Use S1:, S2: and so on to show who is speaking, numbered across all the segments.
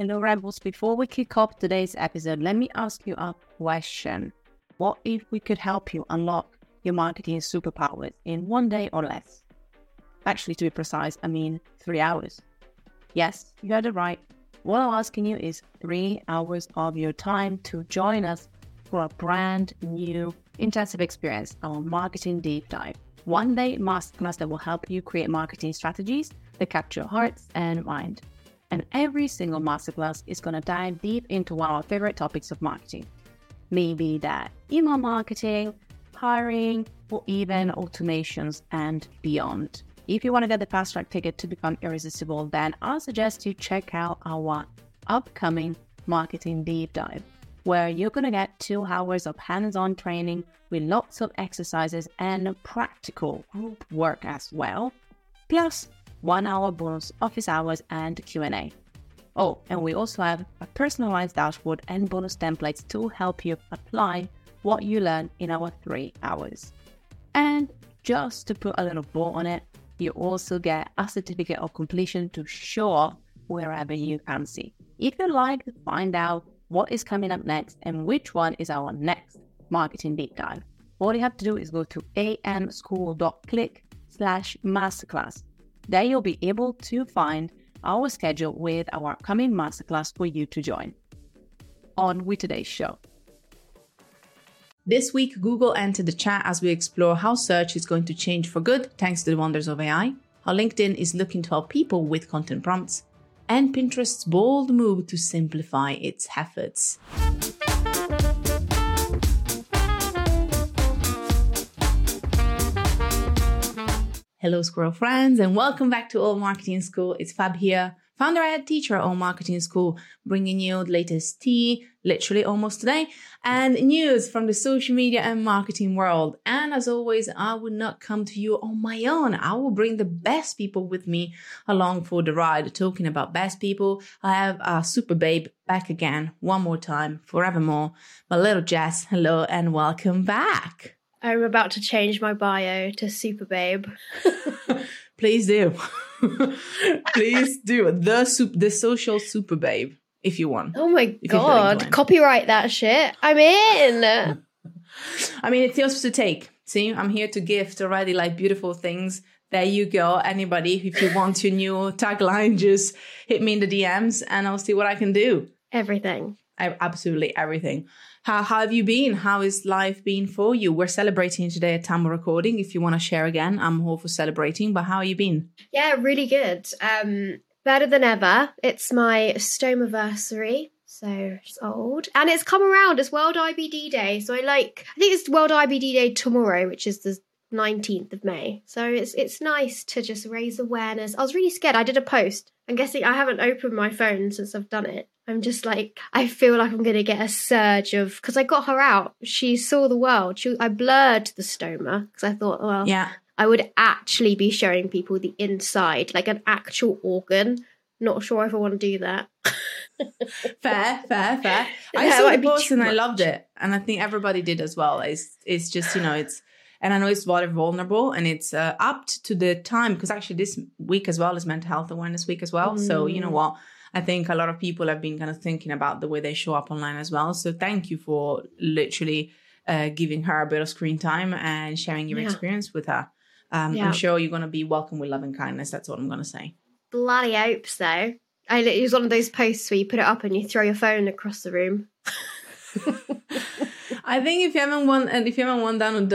S1: Hello, Rebels. Before we kick off today's episode, let me ask you a question. What if we could help you unlock your marketing superpowers in one day or less? Actually, to be precise, I mean three hours. Yes, you heard it right. What I'm asking you is three hours of your time to join us for a brand new intensive experience, our marketing deep dive. One day masterclass that will help you create marketing strategies that capture hearts and mind. And every single masterclass is going to dive deep into one of our favorite topics of marketing. Maybe that email marketing, hiring, or even automations and beyond. If you want to get the fast track ticket to become irresistible, then I suggest you check out our upcoming marketing deep dive, where you're going to get two hours of hands on training with lots of exercises and practical group work as well, plus one hour bonus office hours and Q&A. Oh, and we also have a personalized dashboard and bonus templates to help you apply what you learn in our three hours. And just to put a little bow on it, you also get a certificate of completion to show off wherever you fancy. If you'd like to find out what is coming up next and which one is our next marketing deep dive, all you have to do is go to amschool.click slash masterclass there you'll be able to find our schedule with our upcoming masterclass for you to join. On with today's show.
S2: This week, Google entered the chat as we explore how search is going to change for good thanks to the wonders of AI, how LinkedIn is looking to help people with content prompts, and Pinterest's bold move to simplify its efforts. Hello, Squirrel friends, and welcome back to Alt Marketing School. It's Fab here, founder and teacher at Alt Marketing School, bringing you the latest tea, literally almost today, and news from the social media and marketing world. And as always, I would not come to you on my own. I will bring the best people with me along for the ride. Talking about best people, I have a super babe back again, one more time, forevermore. My little Jess, hello and welcome back.
S3: I'm about to change my bio to Super Babe.
S2: Please do. Please do. The soup the social super babe, if you want.
S3: Oh my god. Copyright that shit. I'm in.
S2: I mean it's yours to take. See, I'm here to gift already like beautiful things. There you go. Anybody, if you want your new tagline, just hit me in the DMs and I'll see what I can do.
S3: Everything.
S2: Absolutely everything. How, how have you been? How is life been for you? We're celebrating today at of recording. If you want to share again, I'm all for celebrating. But how are you been?
S3: Yeah, really good. Um, better than ever. It's my stomaversary. So it's old. And it's come around. It's World IBD Day. So I like I think it's World IBD Day tomorrow, which is the 19th of May. So it's it's nice to just raise awareness. I was really scared. I did a post. I'm guessing I haven't opened my phone since I've done it. I'm just like I feel like I'm going to get a surge of because I got her out. She saw the world. She, I blurred the stoma because I thought, well,
S2: yeah,
S3: I would actually be showing people the inside, like an actual organ. Not sure if I want to do that.
S2: fair, fair, fair. I saw the post and I loved it, and I think everybody did as well. It's it's just you know it's and I know it's very vulnerable and it's uh, apt to the time because actually this week as well is mental health awareness week as well. Mm. So you know mm. what, I think a lot of people have been kind of thinking about the way they show up online as well. So thank you for literally uh, giving her a bit of screen time and sharing your yeah. experience with her. Um, yeah. I'm sure you're going to be welcome with love and kindness. That's what I'm going to say.
S3: Bloody hopes though. I it was one of those posts where you put it up and you throw your phone across the room.
S2: I think if you haven't won and if you haven't won down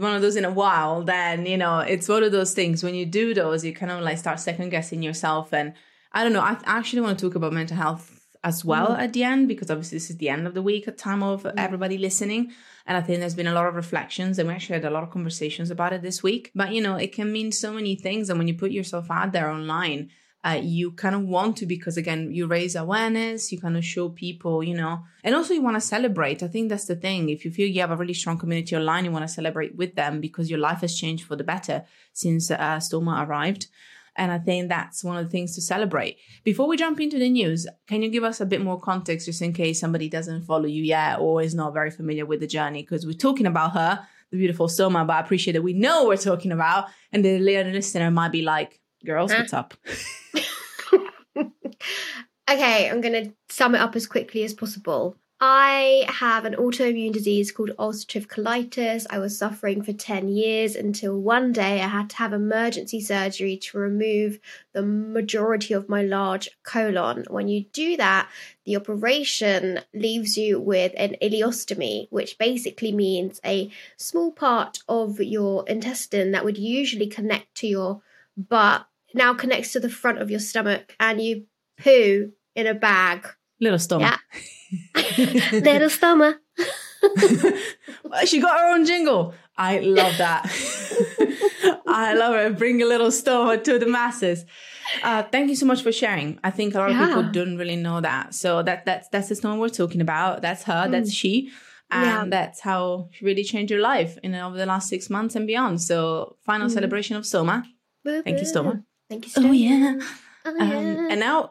S2: one of those in a while, then you know it's one of those things. When you do those, you kind of like start second guessing yourself. And I don't know. I actually want to talk about mental health as well mm. at the end because obviously this is the end of the week at time of mm. everybody listening. And I think there's been a lot of reflections and we actually had a lot of conversations about it this week. But you know, it can mean so many things. And when you put yourself out there online, uh, you kind of want to because again you raise awareness you kind of show people you know and also you want to celebrate i think that's the thing if you feel you have a really strong community online you want to celebrate with them because your life has changed for the better since uh, stoma arrived and I think that's one of the things to celebrate. Before we jump into the news, can you give us a bit more context just in case somebody doesn't follow you yet or is not very familiar with the journey? Because we're talking about her, the beautiful Stoma, but I appreciate that we know we're talking about. And the listener might be like, girls, what's up?
S3: Okay, I'm going to sum it up as quickly as possible. I have an autoimmune disease called ulcerative colitis. I was suffering for 10 years until one day I had to have emergency surgery to remove the majority of my large colon. When you do that, the operation leaves you with an ileostomy, which basically means a small part of your intestine that would usually connect to your butt now connects to the front of your stomach and you poo in a bag.
S2: Little stomach.
S3: Yeah. Little stomach.
S2: she got her own jingle. I love that. I love it. Bring a little stomach to the masses. Uh, thank you so much for sharing. I think a lot of people don't really know that. So that that's that's the stomach we're talking about. That's her. That's she. And
S3: Yeah.
S2: that's how she really changed her life in over the last six months and beyond. So final
S3: Mm.
S2: celebration of Stoma. Thank you, Stoma.
S3: Thank you,
S2: Oh yeah.
S3: Oh,
S2: Um,
S3: yeah.
S2: and now,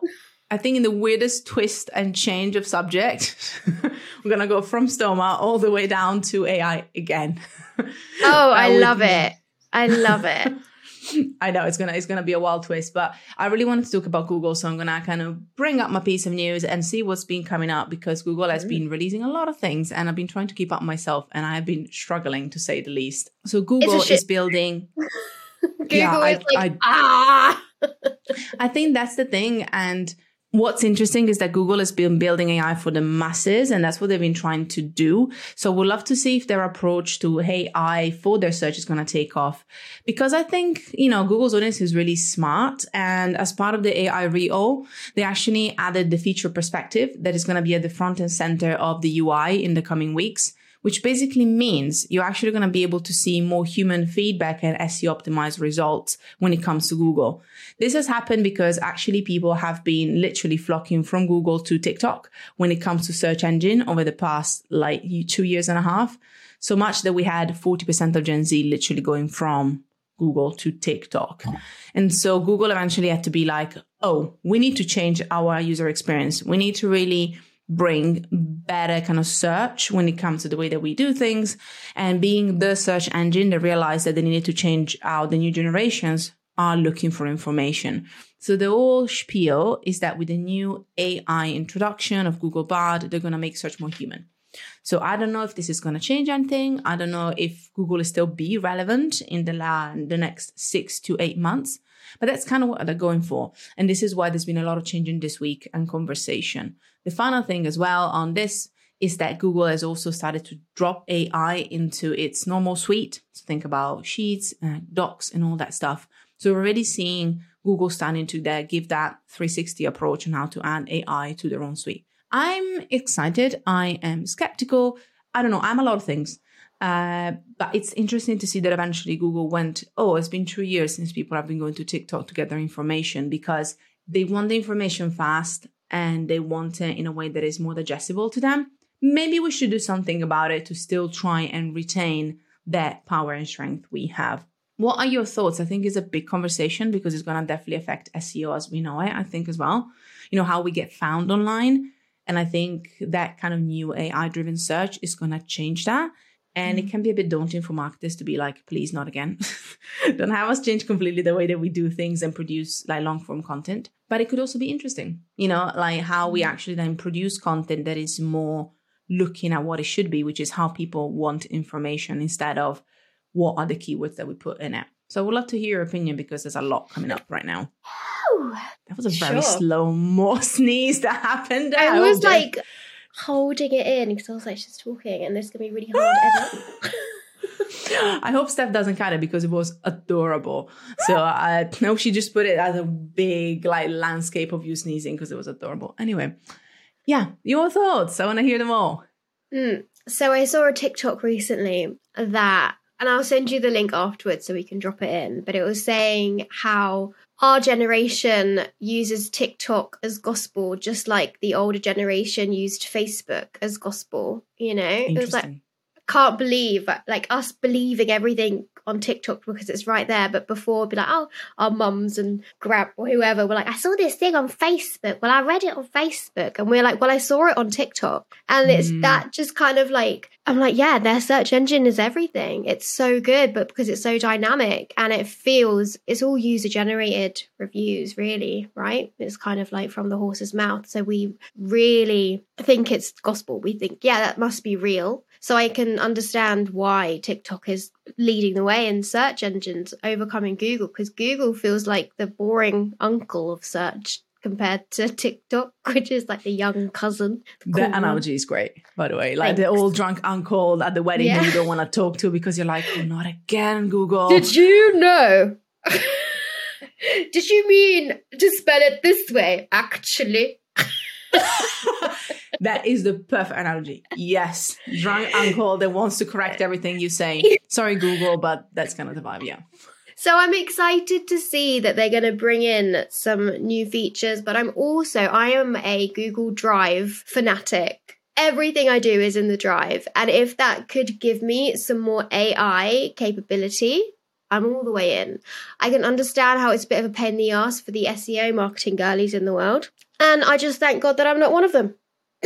S2: I think in the weirdest twist and change of subject, we're gonna go from stoma all the way down to AI again.
S3: oh, I love
S2: me.
S3: it. I love it.
S2: I know it's gonna it's gonna be a wild twist, but I really wanted to talk about Google, so I'm gonna kind of bring up my piece of news and see what's been coming up because Google has been releasing a lot of things, and I've been trying to keep up myself, and I have been struggling to say the least. So Google is building
S3: Google
S2: Yeah, I-
S3: is like,
S2: I-
S3: ah.
S2: I think that's the thing. And what's interesting is that Google has been building AI for the masses, and that's what they've been trying to do. So we'll love to see if their approach to AI for their search is going to take off. Because I think, you know, Google's audience is really smart. And as part of the AI Rio, they actually added the feature perspective that is going to be at the front and center of the UI in the coming weeks which basically means you're actually going to be able to see more human feedback and SEO optimized results when it comes to Google. This has happened because actually people have been literally flocking from Google to TikTok when it comes to search engine over the past like two years and a half. So much that we had 40% of Gen Z literally going from Google to TikTok. And so Google eventually had to be like, oh, we need to change our user experience. We need to really bring better kind of search when it comes to the way that we do things. And being the search engine, they realized that they needed to change how the new generations are looking for information. So the whole spiel is that with the new AI introduction of Google Bard, they're going to make search more human. So I don't know if this is going to change anything. I don't know if Google will still be relevant in the la- the next six to eight months. But that's kind of what they're going for. And this is why there's been a lot of change in this week and conversation. The final thing as well on this is that Google has also started to drop AI into its normal suite. So think about Sheets, uh, Docs, and all that stuff. So we're already seeing Google starting to there give that 360 approach on how to add AI to their own suite. I'm excited. I am skeptical. I don't know. I'm a lot of things. Uh, but it's interesting to see that eventually Google went, oh, it's been two years since people have been going to TikTok to get their information because they want the information fast and they want it in a way that is more digestible to them. Maybe we should do something about it to still try and retain that power and strength we have. What are your thoughts? I think it's a big conversation because it's going to definitely affect SEO as we know it, I think as well. You know, how we get found online. And I think that kind of new AI driven search is going to change that. And it mm. can be a bit daunting for marketers to be like, please, not again. Don't have us change completely the way that we do things and produce like long form content. But it could also be interesting, you know, like how we mm. actually then produce content that is more looking at what it should be, which is how people want information instead of what are the keywords that we put in it. So I would love to hear your opinion because there's a lot coming up right now. That was a very
S3: Sure.
S2: slow more sneeze that happened.
S3: I
S2: I
S3: was like holding it in because I was like, she's talking and this is going to be really hard to.
S2: I hope Steph doesn't cut it because it was adorable. So I know she just put it as a big like landscape of you sneezing because it was adorable. Anyway, yeah, your thoughts. I want to hear them all.
S3: Mm. So I saw a TikTok recently that, and I'll send you the link afterwards so we can drop it in. But it was saying how our generation uses TikTok as gospel, just like the older generation used Facebook as gospel. You know, it was like
S2: Interesting.
S3: can't believe like us believing everything on TikTok because it's right there. But before, it'd be like, oh, our mums and grab or whoever were like, I saw this thing on Facebook. Well, I read it on Facebook, and we're like, well, I saw it on TikTok, and it's
S2: Mm.
S3: that just kind of like I'm like, yeah, their search engine is everything. It's so good, but because it's so dynamic and it feels it's all user generated reviews, really, right? It's kind of like from the horse's mouth. So we really think it's gospel. We think, yeah, that must be real. So I can understand why TikTok is leading the way in search engines, overcoming Google, because Google feels like the boring uncle of search compared to TikTok, which is like the young cousin.
S2: The cool analogy one. is great, by the way. Like Thanks. the old drunk uncle at the wedding yeah. you don't want to talk to because you're like, oh, not again, Google.
S3: Did you know? Did you mean to spell it this way, actually?
S2: that is the perfect analogy. Yes, drunk uncle that wants to correct everything you say. Sorry, Google, but that's kind of the vibe. Yeah.
S3: So I'm excited to see that they're going to bring in some new features, but I'm also I am a Google Drive fanatic. Everything I do is in the Drive, and if that could give me some more AI capability, I'm all the way in. I can understand how it's a bit of a pain in the ass for the SEO marketing girlies in the world, and I just thank God that I'm not one of them.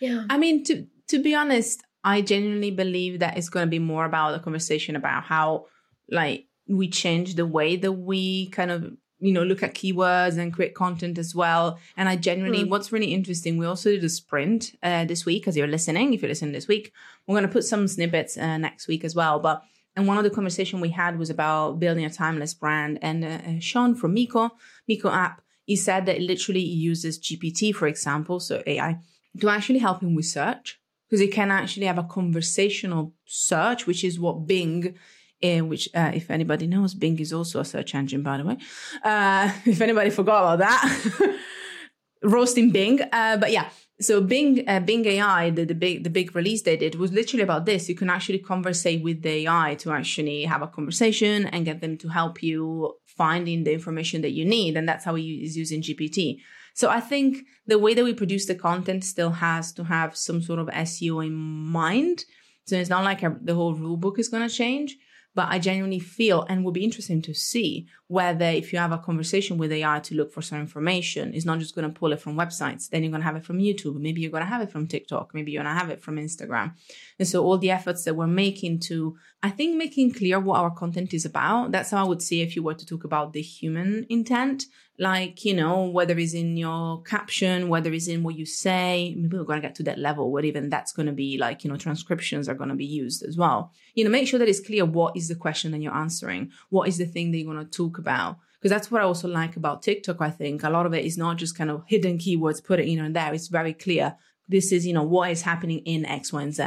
S2: yeah. I mean, to to be honest, I genuinely believe that it's going to be more about a conversation about how, like, we change the way that we kind of you know look at keywords and create content as well. And i genuinely mm. what's really interesting we also did a sprint uh, this week as you're listening if you're listening this week. We're going to put some snippets uh, next week as well but and one of the conversation we had was about building a timeless brand. And uh, uh sean from miko miko app he said that it literally he uses gpt for example so ai to actually help him with search because it can actually have a conversational search, which is what Bing, uh, which uh, if anybody knows, Bing is also a search engine, by the way. Uh, if anybody forgot about that, roasting Bing. Uh, but yeah, so Bing, uh, Bing AI, the, the big the big release they did was literally about this. You can actually conversate with the AI to actually have a conversation and get them to help you finding the information that you need, and that's how he is using GPT. So I think the way that we produce the content still has to have some sort of SEO in mind. So it's not like a, the whole rule book is going to change, but I genuinely feel and will be interesting to see whether if you have a conversation with AI to look for some information, it's not just going to pull it from websites. Then you're going to have it from YouTube. Maybe you're going to have it from TikTok. Maybe you're going to have it from Instagram. And so all the efforts that we're making to, I think, making clear what our content is about. That's how I would see if you were to talk about the human intent like you know whether it's in your caption whether it's in what you say maybe we're going to get to that level where even that's going to be like you know transcriptions are going to be used as well. You know make sure that it's clear what is the question that you're answering what is the thing that you're going to talk about. Because that's what i also like about tiktok i think. A lot of it is not just kind of hidden keywords put it you know there. It's very clear this is you know what is happening in x y and z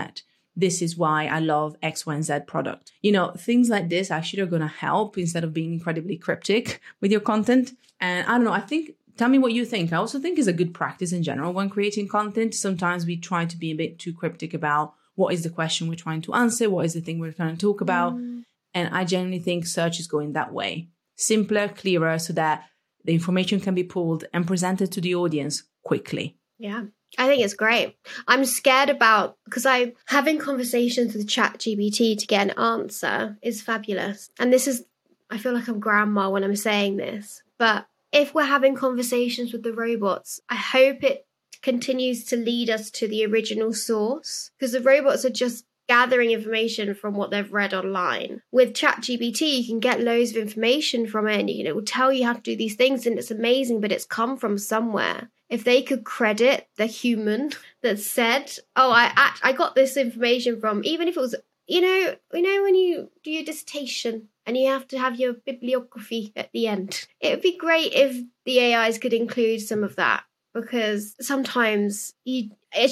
S2: this is why I love X, Y, and Z product. You know, things like this actually are going to help instead of being incredibly cryptic with your content. And I don't know, I think, tell me what you think. I also think is a good practice in general when creating content. Sometimes we try to be a bit too cryptic about what is the question we're trying to answer, what is the thing we're trying to talk about. Mm. And I genuinely think search is going that way. Simpler, clearer, so that the information can be pulled and presented to the audience quickly.
S3: Yeah. I think it's great. I'm scared about because I having conversations with ChatGPT to get an answer is fabulous. And this is I feel like I'm grandma when I'm saying this, but if we're having conversations with the robots, I hope it continues to lead us to the original source because the robots are just gathering information from what they've read online. With ChatGPT, you can get loads of information from it and it will tell you how to do these things and it's amazing, but it's come from somewhere. If they could credit the human that said, "Oh, I I got this information from," even if it was, you know, you know when you do your dissertation and you have to have your bibliography at the end. It would be great if the AIs could include some of that because sometimes you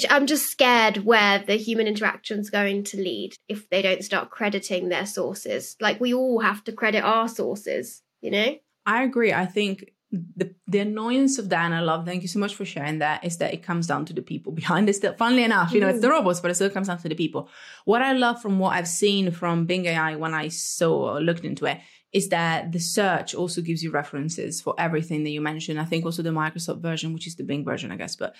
S3: I'm just scared where the human interaction's going to lead if they don't start crediting their sources. Like we all have to credit our sources, you know?
S2: I agree. I think the the annoyance of that, and I love. Thank you so much for sharing that. Is that it comes down to the people behind it. Still, funnily enough, you know, it's the mm. robots, but it still comes down to the people. What I love from what I've seen from Bing AI when I saw looked into it is that the search also gives you references for everything that you mentioned. I think also the Microsoft version, which is the Bing version, I guess, but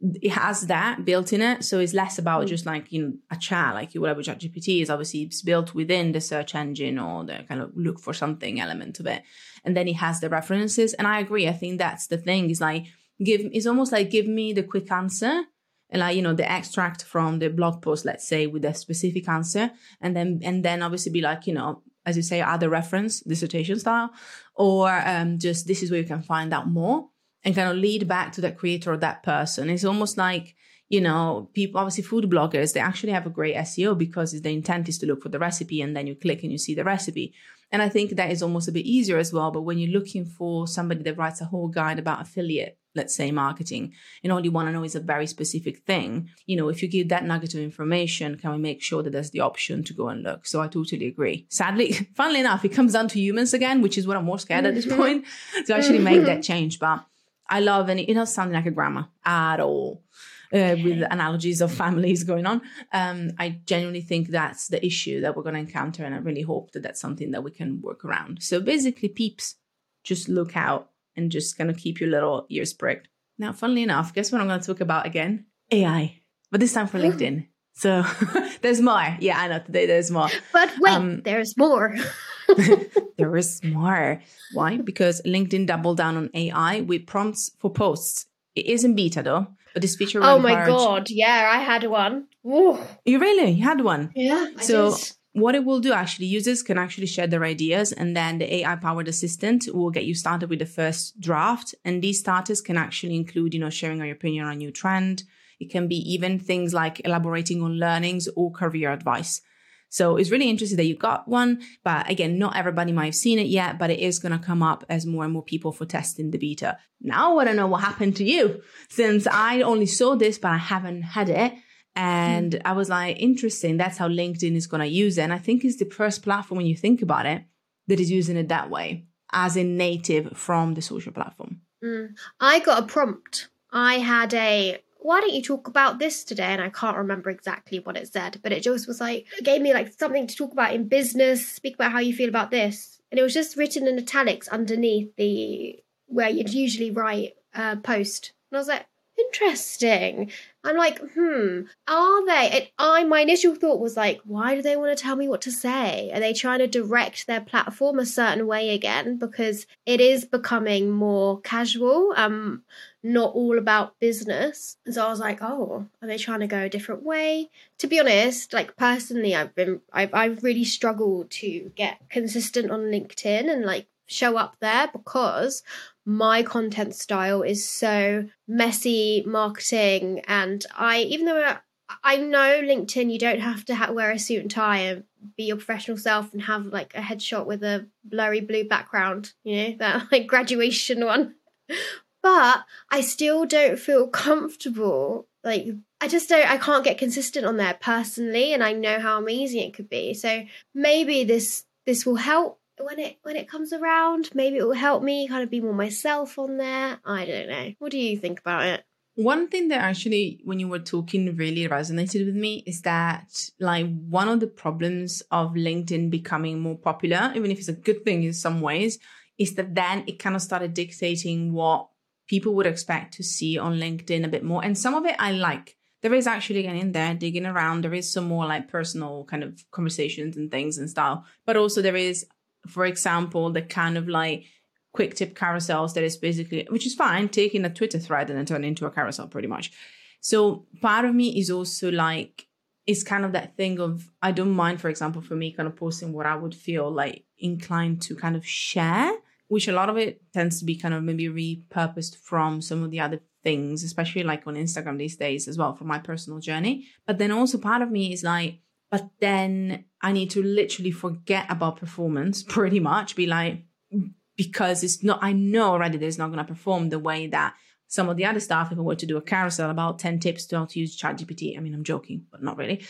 S2: it has that built in it. So it's less about mm. just like, you know, a chat, like you would have with ChatGPT is obviously it's built within the search engine or the kind of look for something element of it. And then it has the references. And I agree. I think that's the thing is like, give, it's almost like give me the quick answer And like you know the extract from the blog post let's say with a specific answer and then and then obviously be like you know as you say other reference dissertation style or um, just this is where you can find out more and kind of lead back to that creator or that person it's almost like you know people obviously food bloggers they actually have a great seo because the intent is to look for the recipe and then you click and you see the recipe. And i think that is almost a bit easier as well but when you're looking for somebody that writes a whole guide about affiliate let's say marketing and all you want to know is a very specific thing you know if you give that nugget of information can we make sure that there's the option to go and look? So i totally agree. Sadly funnily enough it comes down to humans again which is what i'm more scared at this mm-hmm. point to actually make that change but i love any it doesn't sound like a grammar at all uh, with analogies of families going on. Um, I genuinely think that's the issue that we're going to encounter, and I really hope that that's something that we can work around. So basically, peeps, just look out and just kind of keep your little ears pricked. Now, funnily enough, guess what I'm going to talk about again? AI, but this time for LinkedIn. So there's more. Yeah, I know today there's more.
S3: But wait, um, there's more.
S2: there is more. Why? Because LinkedIn doubled down on AI with prompts for posts. It is in beta though, but this feature.
S3: Oh my god! Yeah, I had one. Ooh.
S2: You really you had one?
S3: Yeah.
S2: So what it will do actually, users can actually share their ideas and then the AI powered assistant will get you started with the first draft. And these starters can actually include, you know, sharing your opinion on a new trend. It can be even things like elaborating on learnings or career advice. So it's really interesting that you got one, but again, not everybody might have seen it yet, but it is going to come up as more and more people for testing the beta. Now I want to know what happened to you since I only saw this, but I haven't had it. And mm. I was like, interesting. That's how LinkedIn is going to use it. And I think it's the first platform when you think about it that is using it that way, as in native from the social platform.
S3: Mm. I got a prompt. I had a why don't you talk about this today? And I can't remember exactly what it said, but it just was like, it gave me like something to talk about in business, speak about how you feel about this. And it was just written in italics underneath the where you'd usually write a post. And I was like, interesting. I'm like, hmm, are they? And I, my initial thought was like, why do they want to tell me what to say? Are they trying to direct their platform a certain way again? Because it is becoming more casual, um, not all about business. And so I was like, oh, are they trying to go a different way? To be honest, like personally, I've been, I've, I've really struggled to get consistent on LinkedIn and like show up there because my content style is so messy marketing. And i even though i know linkedin you don't have to ha- wear a suit and tie and be your professional self and have like a headshot with a blurry blue background you know that like graduation one. But i still don't feel comfortable like i just don't i can't get consistent on there personally and i know how amazing it could be. So maybe this this will help when it when it comes around, maybe it will help me kind of be more myself on there. I don't know. What do you think about it?
S2: One thing that actually, when you were talking, really resonated with me is that, like, one of the problems of LinkedIn becoming more popular, even if it's a good thing in some ways, is that then it kind of started dictating what people would expect to see on LinkedIn a bit more. And some of it I like. There is actually again in there digging around. There is some more like personal kind of conversations and things and style, but also there is for example, the kind of like quick tip carousels that is basically, which is fine, taking a Twitter thread and then turn into a carousel pretty much. So part of me is also like, it's kind of that thing of, I don't mind, for example, for me, kind of posting what I would feel like inclined to kind of share, which a lot of it tends to be kind of maybe repurposed from some of the other things, especially like on Instagram these days as well for my personal journey. But then also part of me is like, but then I need to literally forget about performance pretty much, be like, because it's not, I know already that it's not going to perform the way that some of the other stuff, if I were to do a carousel about 10 tips to how to use ChatGPT, I mean, I'm joking, but not really,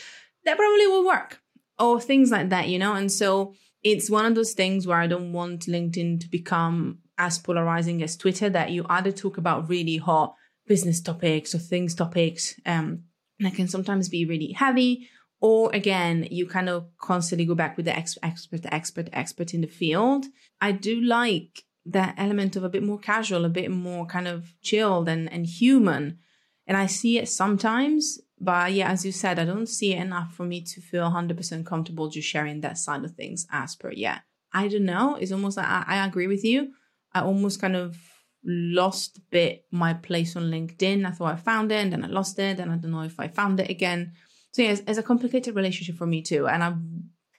S2: that probably will work. Or things like that, you know? And so it's one of those things where I don't want LinkedIn to become as polarizing as Twitter that you either talk about really hot business topics or things topics, um, that can sometimes be really heavy or again, you kind of constantly go back with the expert, expert, expert, expert in the field. I do like that element of a bit more casual, a bit more kind of chilled and, and human. And I see it sometimes, but yeah, as you said, I don't see it enough for me to feel 100% comfortable just sharing that side of things as per yet. I don't know. It's almost like I, I agree with you. I almost kind of lost a bit my place on LinkedIn. I thought I found it, and then I lost it, and I don't know if I found it again. So yeah, it's, a complicated relationship for me too, and I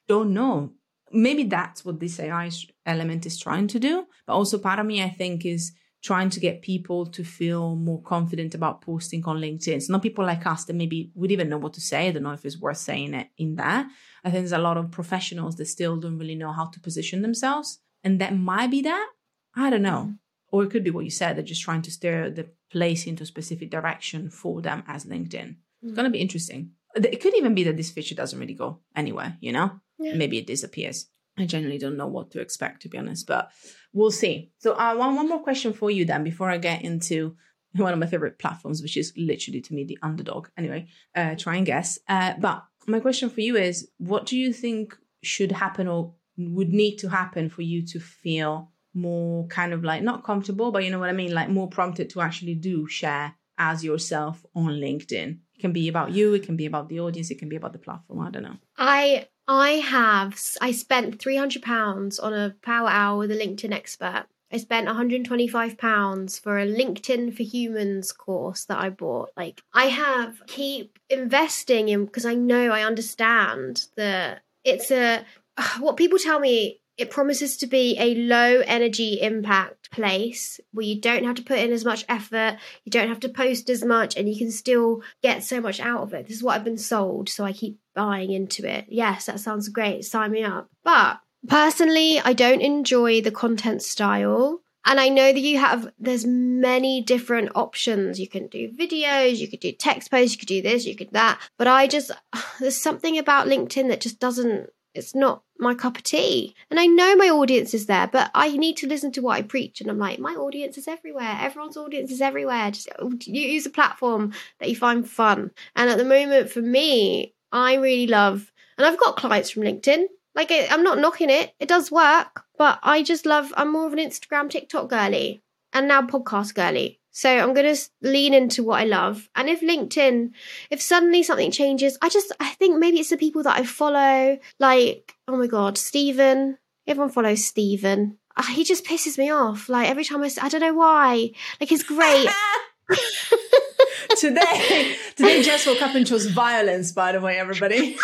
S2: don't know. Maybe that's what this AI element is trying to do, but also part of me, I think, is trying to get people to feel more confident about posting on LinkedIn. So not people like us that maybe would even know what to say. I don't know if it's worth saying it in that. I think there's a lot of professionals that still don't really know how to position themselves. And that might be that. I don't know. Or it could be what you said, they're just trying to steer the place into a specific direction for them as LinkedIn. It's mm. going to be interesting. It could even be that this feature doesn't really go anywhere, you know?
S3: Yeah.
S2: Maybe it disappears. I generally don't know what to expect, to be honest, but we'll see. So, uh, one, one more question for you then before I get into one of my favorite platforms, which is literally to me the underdog. Anyway, uh, try and guess. Uh, but my question for you is what do you think should happen or would need to happen for you to feel more kind of like not comfortable, but you know what I mean? Like more prompted to actually do share as yourself on LinkedIn. It can be about you, it can be about the audience, it can be about the platform. I don't know.
S3: I I have I spent three hundred pounds on a power hour with a LinkedIn expert. I spent 125 pounds for a LinkedIn for Humans course that I bought. Like I have keep investing in because I know I understand that it's a what people tell me it promises to be a low energy impact place where you don't have to put in as much effort, you don't have to post as much, and you can still get so much out of it. This is what I've been sold, so I keep buying into it. Yes, that sounds great. Sign me up. But personally, I don't enjoy the content style. And I know that you have, there's many different options. You can do videos, you could do text posts, you could do this, you could that. But I just, there's something about LinkedIn that just doesn't it's not my cup of tea. And I know my audience is there, but I need to listen to what I preach. And I'm like, my audience is everywhere. Everyone's audience is everywhere. Just oh, use a platform that you find fun. And at the moment, for me, I really love, and I've got clients from LinkedIn. Like, I'm not knocking it, it does work, but I just love, I'm more of an Instagram, TikTok girly, and now podcast girly. So I'm going to lean into what I love. And if LinkedIn, if suddenly something changes, I just, I think maybe it's the people that I follow. Like, oh my God, Stephen. Everyone follows Stephen. Uh, he just pisses me off. Like every time I, I don't know why. Like he's great.
S2: today, today Jess woke up and chose violence, by the way, everybody.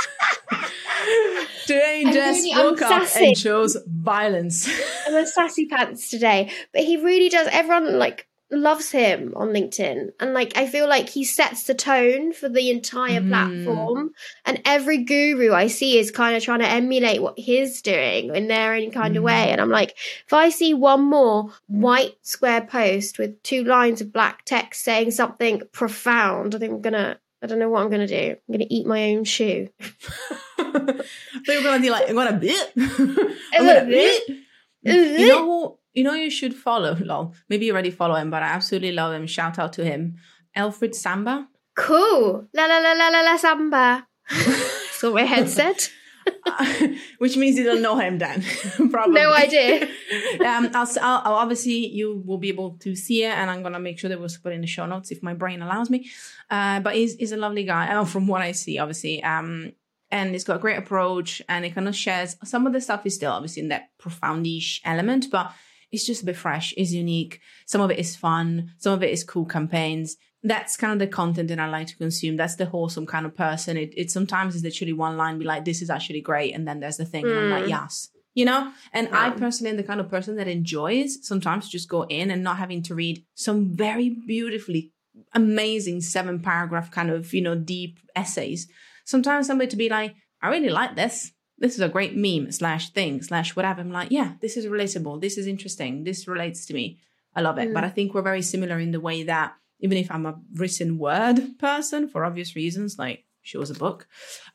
S2: today Jess really, woke up and chose violence.
S3: I'm a sassy pants today. But he really does, everyone like, loves him on LinkedIn. And like I feel like he sets the tone for the entire mm. platform. And every guru I see is kind of trying to emulate what he's doing in their own kind mm. of way. Mm-hmm. And I'm like, if I see one more white square post with two lines of black text saying something profound, I think I'm gonna I don't know what I'm gonna do. I'm gonna eat my own shoe.
S2: They're gonna be like, I'm gonna bit. I'm gonna bit. You know you know you should follow lol maybe you already follow him but i absolutely love him. Shout out to him. Alfred samba?
S3: Cool. La la la la la la samba. So my headset?
S2: Which means you don't know him then probably.
S3: No idea.
S2: Um I'll, I'll, I'll, obviously you will be able to see it and i'm gonna make sure that we'll put in the show notes if my brain allows me. Uh but he's, he's a lovely guy uh, from what i see obviously. Um and it's got a great approach and it kind of shares some of the stuff is still obviously in that profoundish element but it's just a bit fresh, it's unique. Some of it is fun, some of it is cool campaigns. That's kind of the content that I like to consume. That's the wholesome kind of person. It, it sometimes is literally one line, be like, this is actually great. And then there's the thing, mm. and I'm like, hmm. yes. You know? And yeah. I personally am the kind of person that enjoys sometimes just go in and not having to read some very beautifully amazing seven paragraph kind of, you know, deep essays. Sometimes somebody to be like, I really like this this is a great meme slash thing slash whatever. I'm like, yeah, this is relatable. This is interesting. This relates to me. I love it. Mm. But I think we're very similar in the way that even if I'm a written word person for obvious reasons, like she was a book,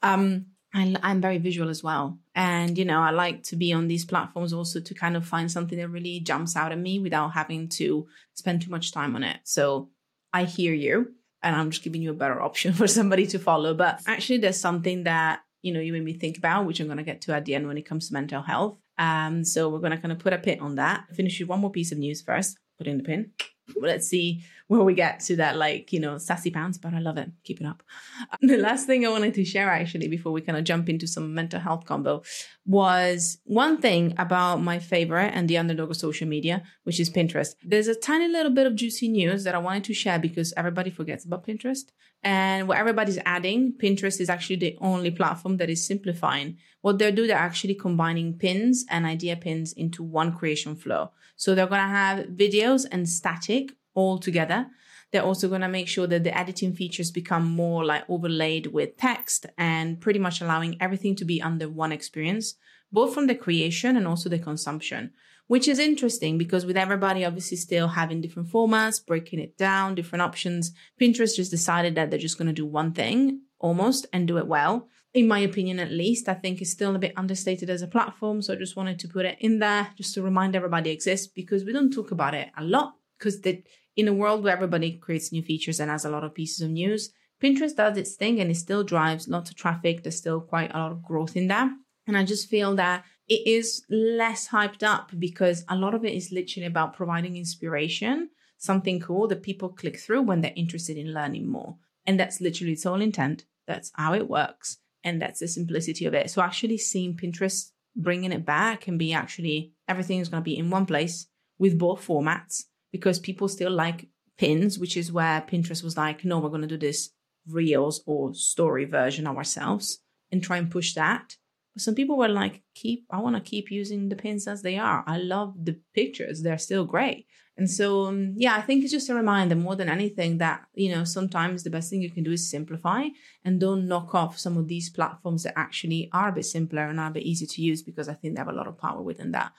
S2: um, I, I'm very visual as well. And, you know, I like to be on these platforms also to kind of find something that really jumps out at me without having to spend too much time on it. So I hear you and I'm just giving you a better option for somebody to follow. But actually, there's something that you know, you made me think about, which I'm going to get to at the end when it comes to mental health. Um, so we're going to kind of put a pin on that. Finish with one more piece of news first. Put in the pin. Let's see where we get to that, like, you know, sassy pants, but I love it. Keep it up. The last thing I wanted to share, actually, before we kind of jump into some mental health combo, was one thing about my favorite and the underdog of social media, which is Pinterest. There's a tiny little bit of juicy news that I wanted to share because everybody forgets about Pinterest. And what everybody's adding, Pinterest is actually the only platform that is simplifying. What they're doing, they're actually combining pins and idea pins into one creation flow. So they're going to have videos and static all together. They're also going to make sure that the editing features become more like overlaid with text and pretty much allowing everything to be under one experience, both from the creation and also the consumption, which is interesting because with everybody obviously still having different formats, breaking it down, different options, Pinterest just decided that they're just going to do one thing almost and do it well. In my opinion, at least, I think it's still a bit understated as a platform. So I just wanted to put it in there just to remind everybody exists because we don't talk about it a lot because the in a world where everybody creates new features and has a lot of pieces of news, Pinterest does its thing and it still drives lots of traffic. There's still quite a lot of growth in there. And I just feel that it is less hyped up because a lot of it is literally about providing inspiration, something cool that people click through when they're interested in learning more. And that's literally its whole intent. That's how it works. And that's the simplicity of it. So actually seeing Pinterest bringing it back and be actually everything is going to be in one place with both formats because people still like pins, which is where Pinterest was like, no, we're going to do this reels or story version ourselves and try and push that. But some people were like, keep, I want to keep using the pins as they are. I love the pictures. They're still great. And so, um, yeah, I think it's just a reminder more than anything that, you know, sometimes the best thing you can do is simplify and don't knock off some of these platforms that actually are a bit simpler and are a bit easier to use because I think they have a lot of power within that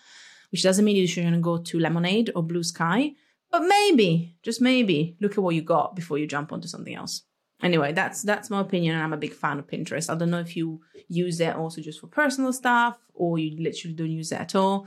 S2: which doesn't mean you shouldn't go to Lemon8 or Blue Sky, but maybe, just maybe, look at what you got before you jump onto something else. Anyway, that's that's my opinion, and I'm a big fan of Pinterest. I don't know if you use it also just for personal stuff or you literally don't use it at all.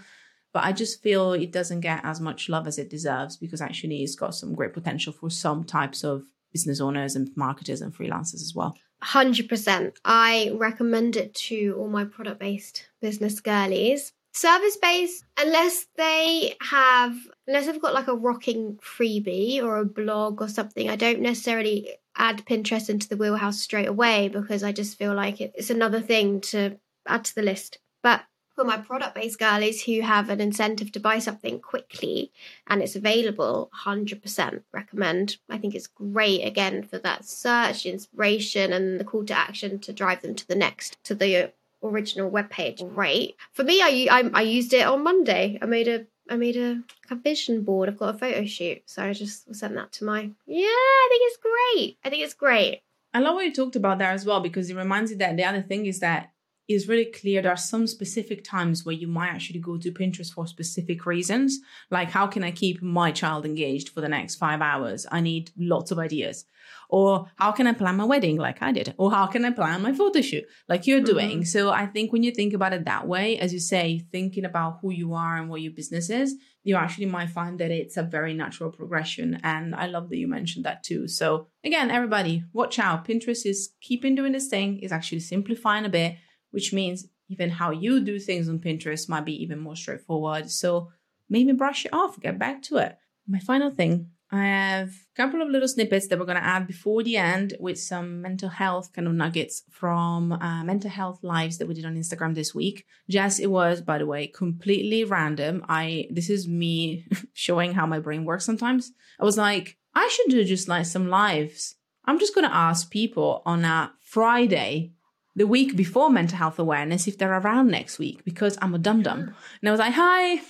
S2: But I just feel it doesn't get as much love as it deserves because actually it's got some great potential for some types of business owners and marketers and freelancers as well.
S3: 100%. I recommend it to all my product based business girlies service based unless they have unless they've got like a rocking freebie or a blog or something i don't necessarily add pinterest into the wheelhouse straight away because i just feel like it's another thing to add to the list. But for my product based girlies who have an incentive to buy something quickly and it's available 100% recommend. I think it's great again for that search inspiration and the call to action to drive them to the next to the original web page mm. great for me I, I i used it on monday. I made a i made a, a vision board. I've got a photo shoot. So i just sent that to my yeah i think it's great. I think it's great.
S2: I love what you talked about there as well because it reminds me that the other thing is that is really clear there are some specific times where you might actually go to Pinterest for specific reasons. Like, how can I keep my child engaged for the next five hours? I need lots of ideas. Or how can I plan my wedding like I did? Or how can I plan my photo shoot like you're doing? Mm-hmm. So I think when you think about it that way, as you say, thinking about who you are and what your business is, you actually might find that it's a very natural progression. And I love that you mentioned that too. So again, everybody, watch out. Pinterest is keeping doing this thing, is actually simplifying a bit which means even how you do things on Pinterest might be even more straightforward. So maybe brush it off, get back to it. My final thing I have a couple of little snippets that we're going to add before the end with some mental health kind of nuggets from uh, mental health lives that we did on Instagram this week. Jess, it was, by the way, completely random. I this is me showing how my brain works sometimes. I was like, I should do just like some lives. I'm just going to ask people on a Friday the week before mental health awareness if they're around next week because I'm a dum dum. And I was like, hi,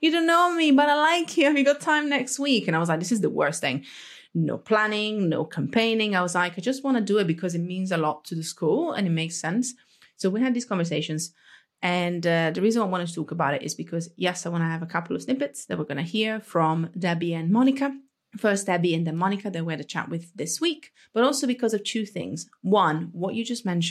S2: you don't know me, but I like you. Have you got time next week? And I was like, this is the worst thing. No planning, no campaigning. I was like, I just want to do it because it means a lot to the school and it makes sense. So we had these conversations. And uh, the reason I wanted to talk about it is because, yes, I want to have a couple of snippets that we're going to hear from Debbie and Monica First, Debbie and then Monica, that we had a chat with this week, but also because of two things. One, what you just mentioned